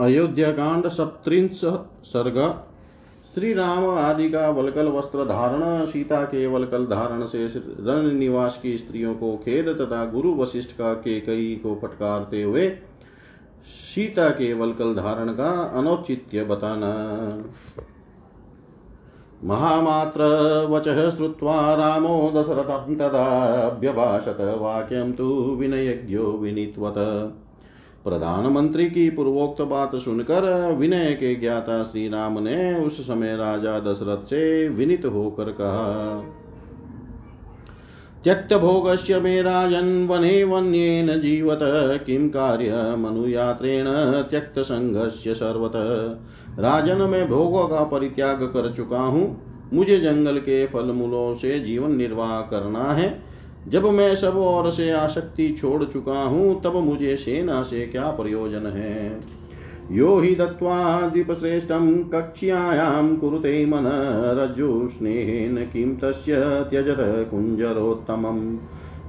अयोध्याकांड सप्त्रिंश सर्ग। श्री राम आदि का वलकल वस्त्र धारण, सीता के वलकल धारण से रण निवास की स्त्रियों को खेद तथा गुरु वशिष्ठ का के कई को फटकारते हुए सीता के वलकल धारण का अनौचित्य बताना। महामात्र वचः श्रुत्वा रामो दशरथं तदाभ्यभाषत वाक्यं तु विनयज्ञो विनित्वत। प्रधानमंत्री की पूर्वोक्त बात सुनकर विनय के ज्ञाता श्री राम ने उस समय राजा दशरथ से विनित होकर कहा त्यक्त भोगस्य मे राजन् वने वन्येन जीवत, किं कार्यमनुयात्रेण त्यक्त संघस्य सर्वत। राजन में भोगों का परित्याग कर चुका हूँ, मुझे जंगल के फल मूलों से जीवन निर्वाह करना है जब मैं सब और से आसक्ति छोड़ चुका हूँ, तब मुझे सेना से क्या प्रयोजन है? यो हि दत्त्वा द्वीपश्रेष्ठं कक्ष्यायां कुरुते मन रज्जुस्नेहेन किं तस्य त्यजत कुञ्जरोत्तमम्।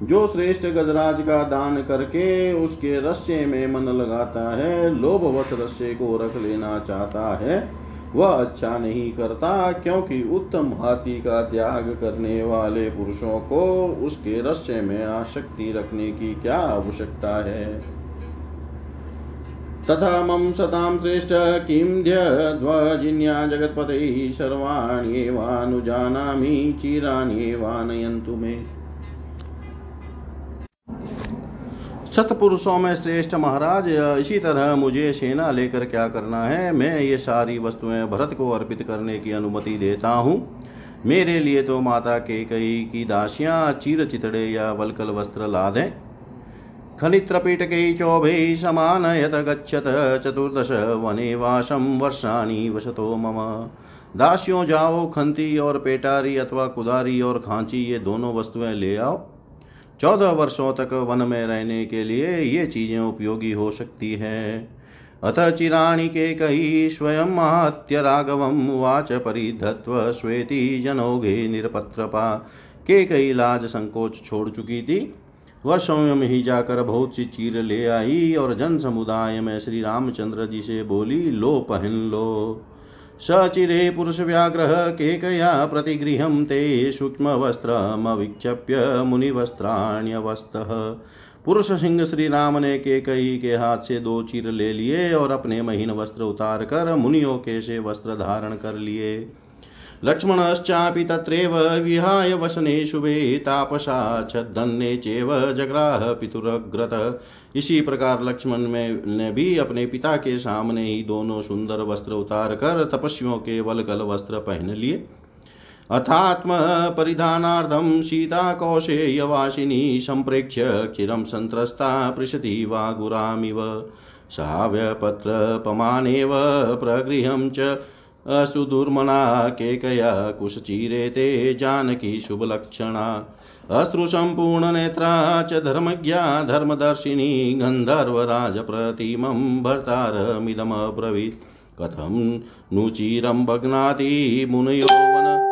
जो श्रेष्ठ गजराज का दान करके उसके रस्से में मन लगाता है, लोभवश रस्से को रख लेना चाहता है वह अच्छा नहीं करता, क्योंकि उत्तम हाथी का त्याग करने वाले पुरुषों को उसके रस्य में आसक्ति रखने की क्या आवश्यकता है? तथा मम सतां श्रेष्ठ किं ध्यध्वजिन्या जगत्पते सर्वाण्येवानुजानामि चिराण्येवानयन्तु मे। सतपुरुषों में श्रेष्ठ महाराज, इसी तरह मुझे सेना लेकर क्या करना है? मैं ये सारी वस्तुएँ भरत को अर्पित करने की अनुमति देता हूँ। मेरे लिए तो माता के कई की दासियाँ चीर चितड़े या वलकल वस्त्र ला दें खनित्रपीटके चौभे समान यत गच्छत, चतुर्दश वने वासम वर्षाणी वसतो मम। दासियों जाओ, खंती और पेटारी अथवा कुदारी और खांची, ये दोनों वस्तुएँ ले आओ। चौदह वर्षों तक वन में रहने के लिए ये चीज़ें उपयोगी हो सकती है। अथ चिराणि के कही स्वयं महात्य राघवम वाच परिधत्व श्वेति जनोगे निरपत्रपा। के कई लाज संकोच छोड़ चुकी थी। वह स्वयं ही जाकर बहुत सी चीर ले आई और जन समुदाय में श्री रामचंद्र जी से बोली, लो पहन लो। सचिरे पुरुषव्याघ्रः केकया प्रतिगृहं ते सूक्ष्मवस्त्रमविक्षप्य मुनिवस्त्राण्यवस्तः। पुरुष सिंह श्री राम ने केकई के हाथ से दो चीर ले लिए और अपने महीन वस्त्र उतार कर मुनियों के से वस्त्र धारण कर लिए। लक्ष्मणश्चापि तत्रैव विहाय वसने शुभे तापसा छन्ने चेव जग्राह पितुरग्रत। इसी प्रकार लक्ष्मण में ने भी अपने पिता के सामने ही दोनों सुंदर वस्त्र उतार कर तपस्वियों के वलकल वस्त्र पहन लिए। अथात्म परिधानार्थम सीता कौशेयवासिनी संप्रेक्ष्य चिरं संत्रस्ता पृशति वा गुरामिव साव्यपत्रपमानेव प्रगृहं च असुदुर्मना केकया कुशचिरे ते जानकी शुभलक्षणा। अश्रुसम्पूर्णनेत्रा च धर्मज्ञा, धर्मदर्शिनी, गन्धर्वराजप्रतिमं भर्तारमिदमब्रवीत्। कथं नु चिरं भग्नाति मुनयौवन।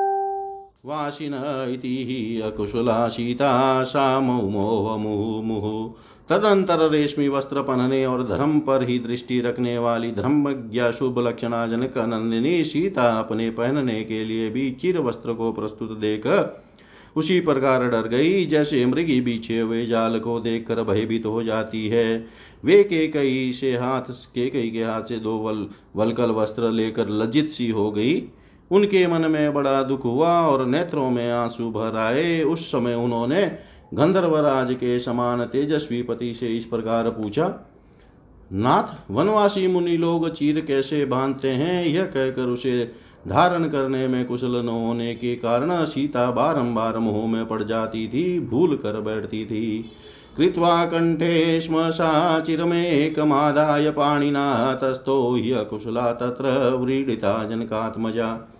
वासिन इति अकुशला सीता सा मुहुमुहुः तदंतर रेशमी वस्त्र पहनने और धर्म पर ही दृष्टि रखने वाली धर्मज्ञा शुभ लक्षणा जनक नंदिनी सीता अपने पहनने के लिए भी चिर वस्त्र को प्रस्तुत देकर उसी प्रकार डर गई। जैसे मृगी बीछे हुए जाल को देखकर भयभीत हो जाती है। वे के कई से हाथ, के कई के हाथ से दो वल, वलकल वस्त्र लेकर लज्जित सी हो गई। उनके मन में बड़ा दुख हुआ और नेत्रों में आँसू भर आए। उस समय उन्होंने गंधर्वराज के समान तेजस्वी पति से इस प्रकार पूछा, नाथ, वनवासी मुनि लोग चीर कैसे बांधते हैं? यह कहकर उसे धारण करने में कुशल न होने के कारण सीता बारंबार मोह में पड़ जाती थी, भूल कर बैठती थी। कृत्वा कंठे स्म सा चिरमेकमादाय पाणिना तस्थो कुशला तत्र व्रीडिता जनकात्मजा।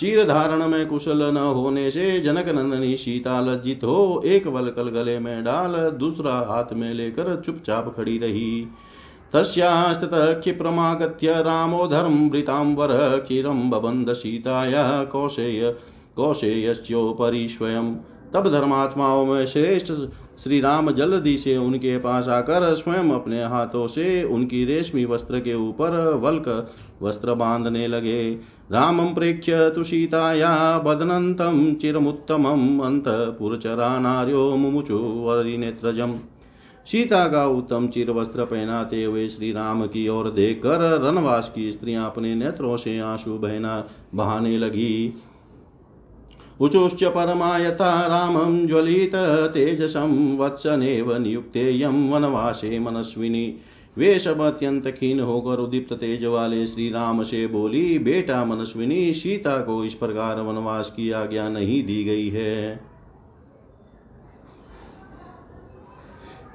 चीर धारण में कुशल न होने से जनक नंदनी सीता लज्जित हो, एक वलकल गले में डाल, दूसरा हाथ में लेकर चुपचाप खड़ी रही। तस्यास्ततः क्षिप्रमागत्य रामो धर्मभृताम्बर क्षीरं बबन्ध सीताया कौशेय कौशेयस्योपरि स्वयं। तब धर्मात्माओं में श्रेष्ठ श्री राम जल्दी से उनके पास आकर स्वयं अपने हाथों से उनकी रेशमी वस्त्र के ऊपर वल्क वस्त्र बांधने लगे। रामं प्रेक्ष्य तु सीताया बदनन्तं चिरमुत्तमम् अन्तपुरचरा नार्यो मुमुचु वरिनेत्रजम् सीता का उत्तम चिर वस्त्र पहनाते हुए श्री राम की ओर देखकर रनवास की स्त्रियाँ अपने नेत्रों से आँसू बहना बहाने लगी। उचुश्च परमा यथा रामं ज्वलित तेजसं वत्सनेव नियुक्तेयं वनवासे मनस्विनी। वे सब अत्यंत खीन होकर उदीप्त तेज वाले श्री राम से बोली, बेटा मनस्विनी, सीता को इस प्रकार वनवास की आज्ञा नहीं दी गई है।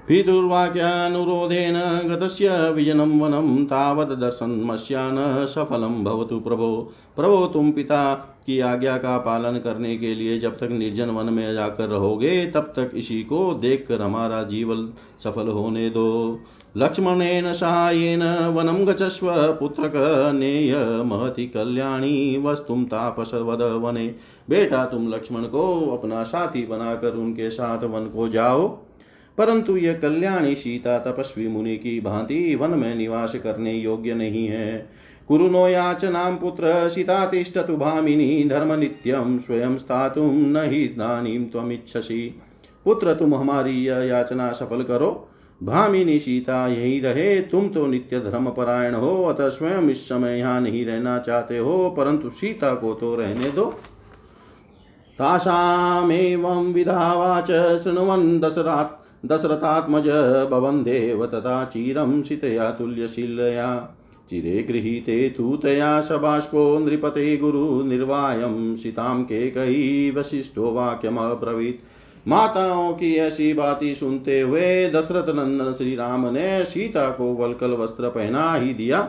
पितुर्वाक्यानुरोधेन गतस्य विजनं वनं तावत् दर्शनमस्या न सफलं भवतु प्रभो। प्रभो तुम पिता की आज्ञा का पालन करने के लिए जब तक निर्जन वन में जाकर रहोगे, तब तक इसी को देखकर हमारा जीवन सफल होने दो। लक्ष्मणेन सहायेन वनं गचस्व पुत्रक नेय महति कल्याणी वस्तुम तापसवद वने। बेटा, तुम लक्ष्मण को अपना साथी बनाकर उनके साथ वन को जाओ। परंतु यह कल्याणी सीता तपस्वी मुनि की भांति वन में निवास करने योग्य नहीं है। कुरु नो याचनां पुत्र सीता तिष्ठतु भामिनी धर्म नित्यं स्वयं स्थातुं न हि इदानीं त्वमिच्छसि। पुत्र, तुम हमारी यह याचना सफल करो। भामिनी, सीता, यही रहे। तुम तो नित्य धर्म परायण हो, अतः स्वयं इस समय यहाँ नहीं रहना चाहते हो, परंतु सीता को तो रहने दो। तासामेवं विधावाच शृण्वन् दशरात् दशरथात्मज भवन्देव तथा चिरं सीतया तुल्यशीलया। चिरे गृहीते तु तया नृपते गुरुनिर्वायं सीतां केकयी वशिष्ठो वाक्यमब्रवीत्। माताओं की ऐसी बातें सुनते हुए दशरथ नंदन श्री राम ने सीता को वलकल वस्त्र पहना ही दिया।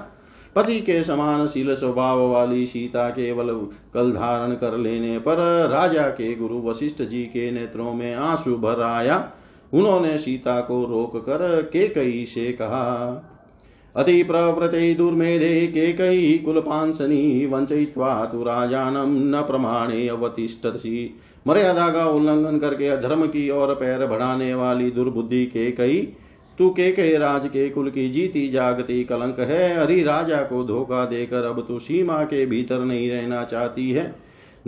पति के समान शील स्वभाव वाली सीता केवल कल धारण कर लेने पर राजा के गुरु वशिष्ठ जी के नेत्रों में आँसू भर आया। उन्होंने सीता को रोक कर के कई से कहा अति प्रवृते दुर्मेधे के कई कुलपांसनी वंचयित्वा तु राजानं न प्रमाणे अवतिष्ठसी। मर्यादा का उल्लंघन करके, अधर्म की ओर पैर बढ़ाने वाली दुर्बुद्धि के कई तू के कई राज के कुल की जीती जागती कलंक है। हरि राजा को धोखा देकर अब तू सीमा के भीतर नहीं रहना चाहती है।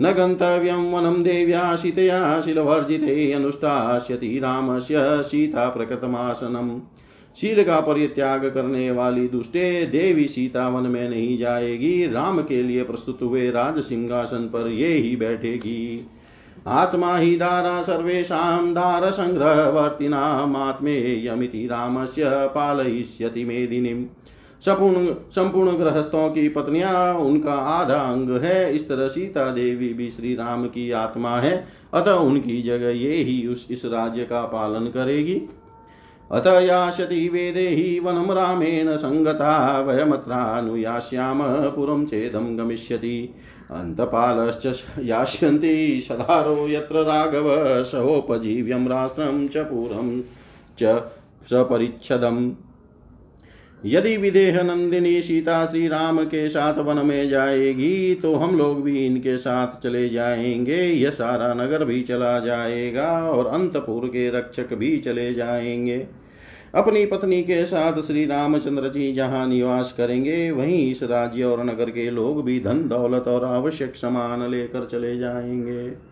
न गंतव्यम वनम देव्या सीतया शिलवर्जिते अनुष्ठास्यति रामस्य सीता प्रकृतमासनम्। शील का परित्याग करने वाली दुष्टे देवी सीता वन में नहीं जाएगी। राम के लिए प्रस्तुत हुए राज सिंहासन पर ये ही बैठेगी। आत्मा हि दारा सर्वेषां दारसङ्ग्रहवर्तिनामात्मेयमिति रामस्य पालयिष्यति मेदिनीम्। संपूर्ण संपूर्ण गृहस्थों की पत्नियाँ, उनका आधा अंग है। इस तरह सीता देवी भी श्री राम की आत्मा है। अतः उनकी जगह ये ही उस, इस राज्य का पालन करेगी। अत यास्यति वेदेहि वनं रामेण सङ्गता वयमत्रानुयास्याम पुरं चेदं गमिष्यति। अन्तपालश्च यास्यन्ति सधारो यत्र राघव सहोपजीव्यं राष्ट्रं च पुरं च सपरिच्छदम्। यदि विदेह नंदिनी सीता श्री राम के साथ वन में जाएगी तो हम लोग भी इनके साथ चले जाएँगे। यह सारा नगर भी चला जाएगा और अंतपुर के रक्षक भी चले जाएँगे। अपनी पत्नी के साथ श्री रामचंद्र जी जहाँ निवास करेंगे, वहीं इस राज्य और नगर के लोग भी धन, दौलत और आवश्यक सामान लेकर चले जाएँगे।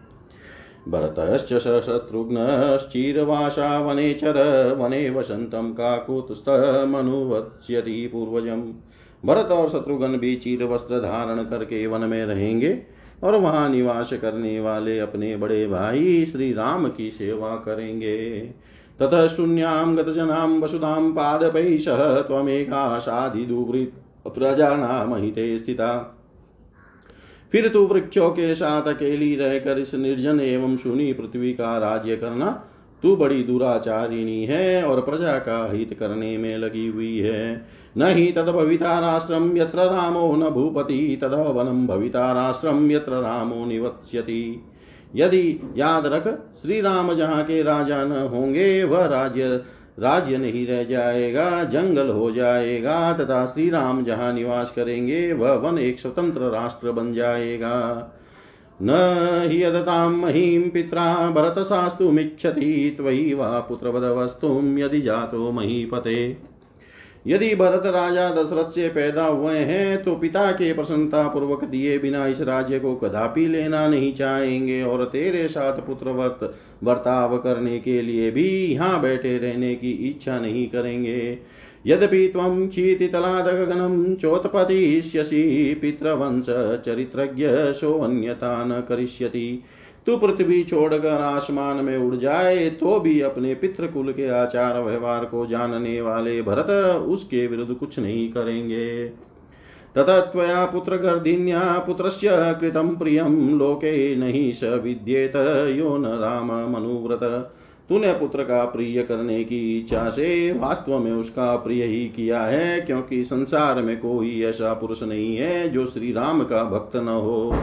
भरतश्च शत्रुघ्नश्चिरवासा वने चर वने वसन्तं काकुतस्तमनुवत्स्यति पूर्वजम् भरत और शत्रुघ्न भी चीर वस्त्र धारण करके वन में रहेंगे और वहाँ निवास करने वाले अपने बड़े भाई श्री राम की सेवा करेंगे। ततः शून्यां गतजनां वसुधां पादपैषः त्वमेकाशाधिदुवृत् प्रजानामहिते स्थिता। फिर तू वृक्षों के साथ अकेली रहकर इस निर्जन एवं सुनी पृथ्वी का राज्य करना तू बड़ी दुराचारिणी है और प्रजा का हित करने में लगी हुई है। न ही तद भविता राष्ट्रम यत्र रामो न भूपति तद वनम भविता राष्ट्रम यत्र रामो निवत्स्यति। यदि याद रख श्री राम जहाँ के राजा न होंगे, वह राज्य राज्य नहीं रह जाएगा, जंगल हो जाएगा, तथा श्री राम जहाँ निवास करेंगे, वह वन एक स्वतंत्र राष्ट्र बन जाएगा। न ही हि यदतां महीं पित्रा भरतशास्तुमिच्छति त्वयि वा पुत्रवधवस्तुं यदि जातो महीपते। यदि भरत राजा दशरथ से पैदा हुए हैं तो पिता के प्रसन्नता पूर्वक दिए बिना इस राज्य को कदापि लेना नहीं चाहेंगे और तेरे साथ पुत्र वर्त बर्ताव करने के लिए भी यहाँ बैठे रहने की इच्छा नहीं करेंगे। यद्यपि त्वं चीतितलादगगनं चोत्पतिष्यसि, पितृवंश चरित्रज्ञ सोऽन्यथा न करिष्यति। तू पृथ्वी छोड़कर आसमान में उड़ जाए तो भी अपने पितृकुल के आचार व्यवहार को जानने वाले भरत उसके विरुद्ध कुछ नहीं करेंगे। ततः त्वया पुत्रगर्धिन्या पुत्रस्य कृतं प्रियं लोके नहि स विद्येत, यो न राम मनुव्रत। तूने पुत्र का प्रिय करने की इच्छा से वास्तव में उसका प्रिय ही किया है, क्योंकि संसार में कोई ऐसा पुरुष नहीं है जो श्री राम का भक्त न हो।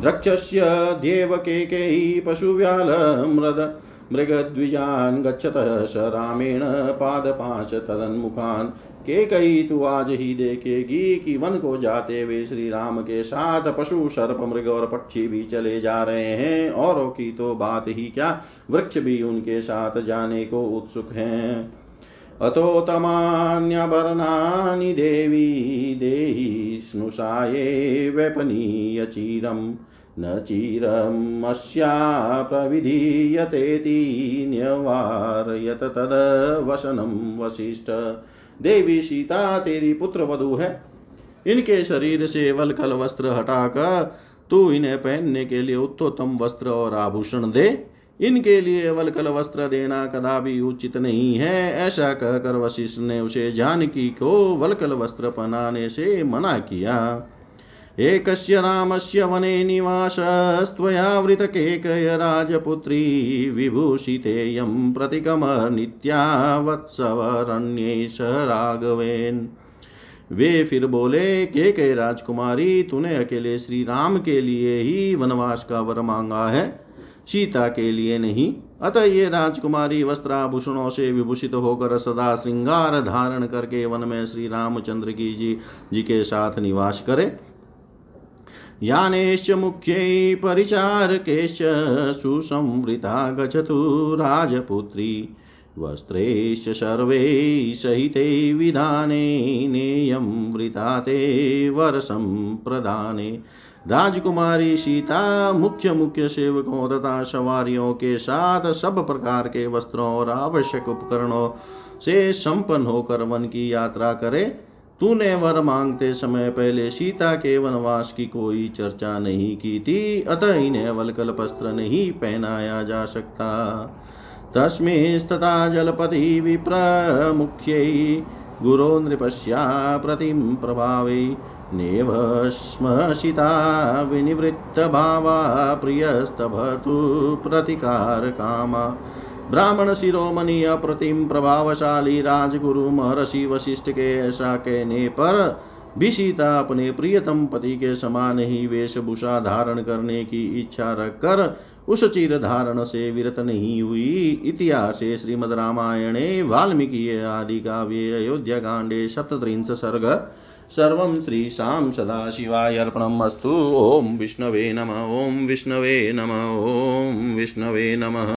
द्रक्षस्य देवकेकेयी पशुव्याल मृद मृगद्विजान् गच्छतः स रामेण पादपाश तदन्मुखान् कई तू आज ही देखेगी कि वन को जाते हुए श्री राम के साथ पशु, सर्प, मृग और पक्षी भी चले जा रहे हैं। औरों की तो बात ही क्या? वृक्ष भी उनके साथ जाने को उत्सुक हैं। अतोतमान्यभरणानि देवी, देहि स्नुषाये व्यपनीयचिरम् न चिरमस्या प्रविधीयतेति न्यवारयत तदवसनं वसिष्ठ। देवी सीता, तेरी पुत्र वधु है। इनके शरीर से वलकल वस्त्र हटाकर तू इन्हें पहनने के लिए उत्तोत्तम वस्त्र और आभूषण दे। इनके लिए वलकल वस्त्र देना कदापि उचित नहीं है। ऐसा कहकर वशिष्ठ ने उसे जानकी को वलकल वस्त्र पहनाने से मना किया। एकस्य रामस्य वने निवासस्त्वया वृतकेकय राजपुत्री विभूषितेयं प्रतिकमनित्या वत्सवरण्येश राघवेन। वे फिर बोले, के के राजकुमारी, तूने अकेले श्री राम के लिए ही वनवास का वर मांगा है? सीता के लिए नहीं। अतः ये राजकुमारी वस्त्राभूषणों से विभूषित होकर सदा श्रृंगार धारण करके वन में श्री रामचंद्र की जी जी के साथ निवास करे। यानेश्च मुख्यै परिचारकेश्च सुसंवृता गच्छतु राजपुत्री। वस्त्रैश्च सर्वे सहिते विधाने, नेयं वृता ते वरसम्प्रदाने। राजकुमारी सीता, मुख्य मुख्य सेवकों तथा सवारियों के साथ सब प्रकार के वस्त्रों और आवश्यक उपकरणों से संपन्न होकर वन की यात्रा करे। तूने वर मांगते समय पहले सीता के वनवास की कोई चर्चा नहीं की थी, अतः इन्हें वलकल वस्त्र नहीं पहनाया जा सकता। तस्मिस्तथा जलपति विप्र मुख्य गुरो नृपस्या प्रतिम प्रभावे नेव स्मशिता विनिवृत्तभावा प्रियस्तभतु प्रतिकारकामा। ब्राह्मण शिरोमणि अप्रतिम प्रभावशाली राजगुरु महर्षि वशिष्ठ के ऐसा कहने पर भी सीता अपने प्रियतम पति के समान ही वेशभूषा धारण करने की इच्छा रखकर उस चीर धारण से विरत नहीं हुई। इतिहास श्रीमद रामायणे, वाल्मीकि आदि काव्ये, अयोध्या कांडे, सप्तत्रिंश सर्ग सर्वं श्रीशां सदाशिवाय अर्पणमस्तु। ॐ विष्णवे नम ॐ विष्णवे नम ॐ विष्णवे नमः।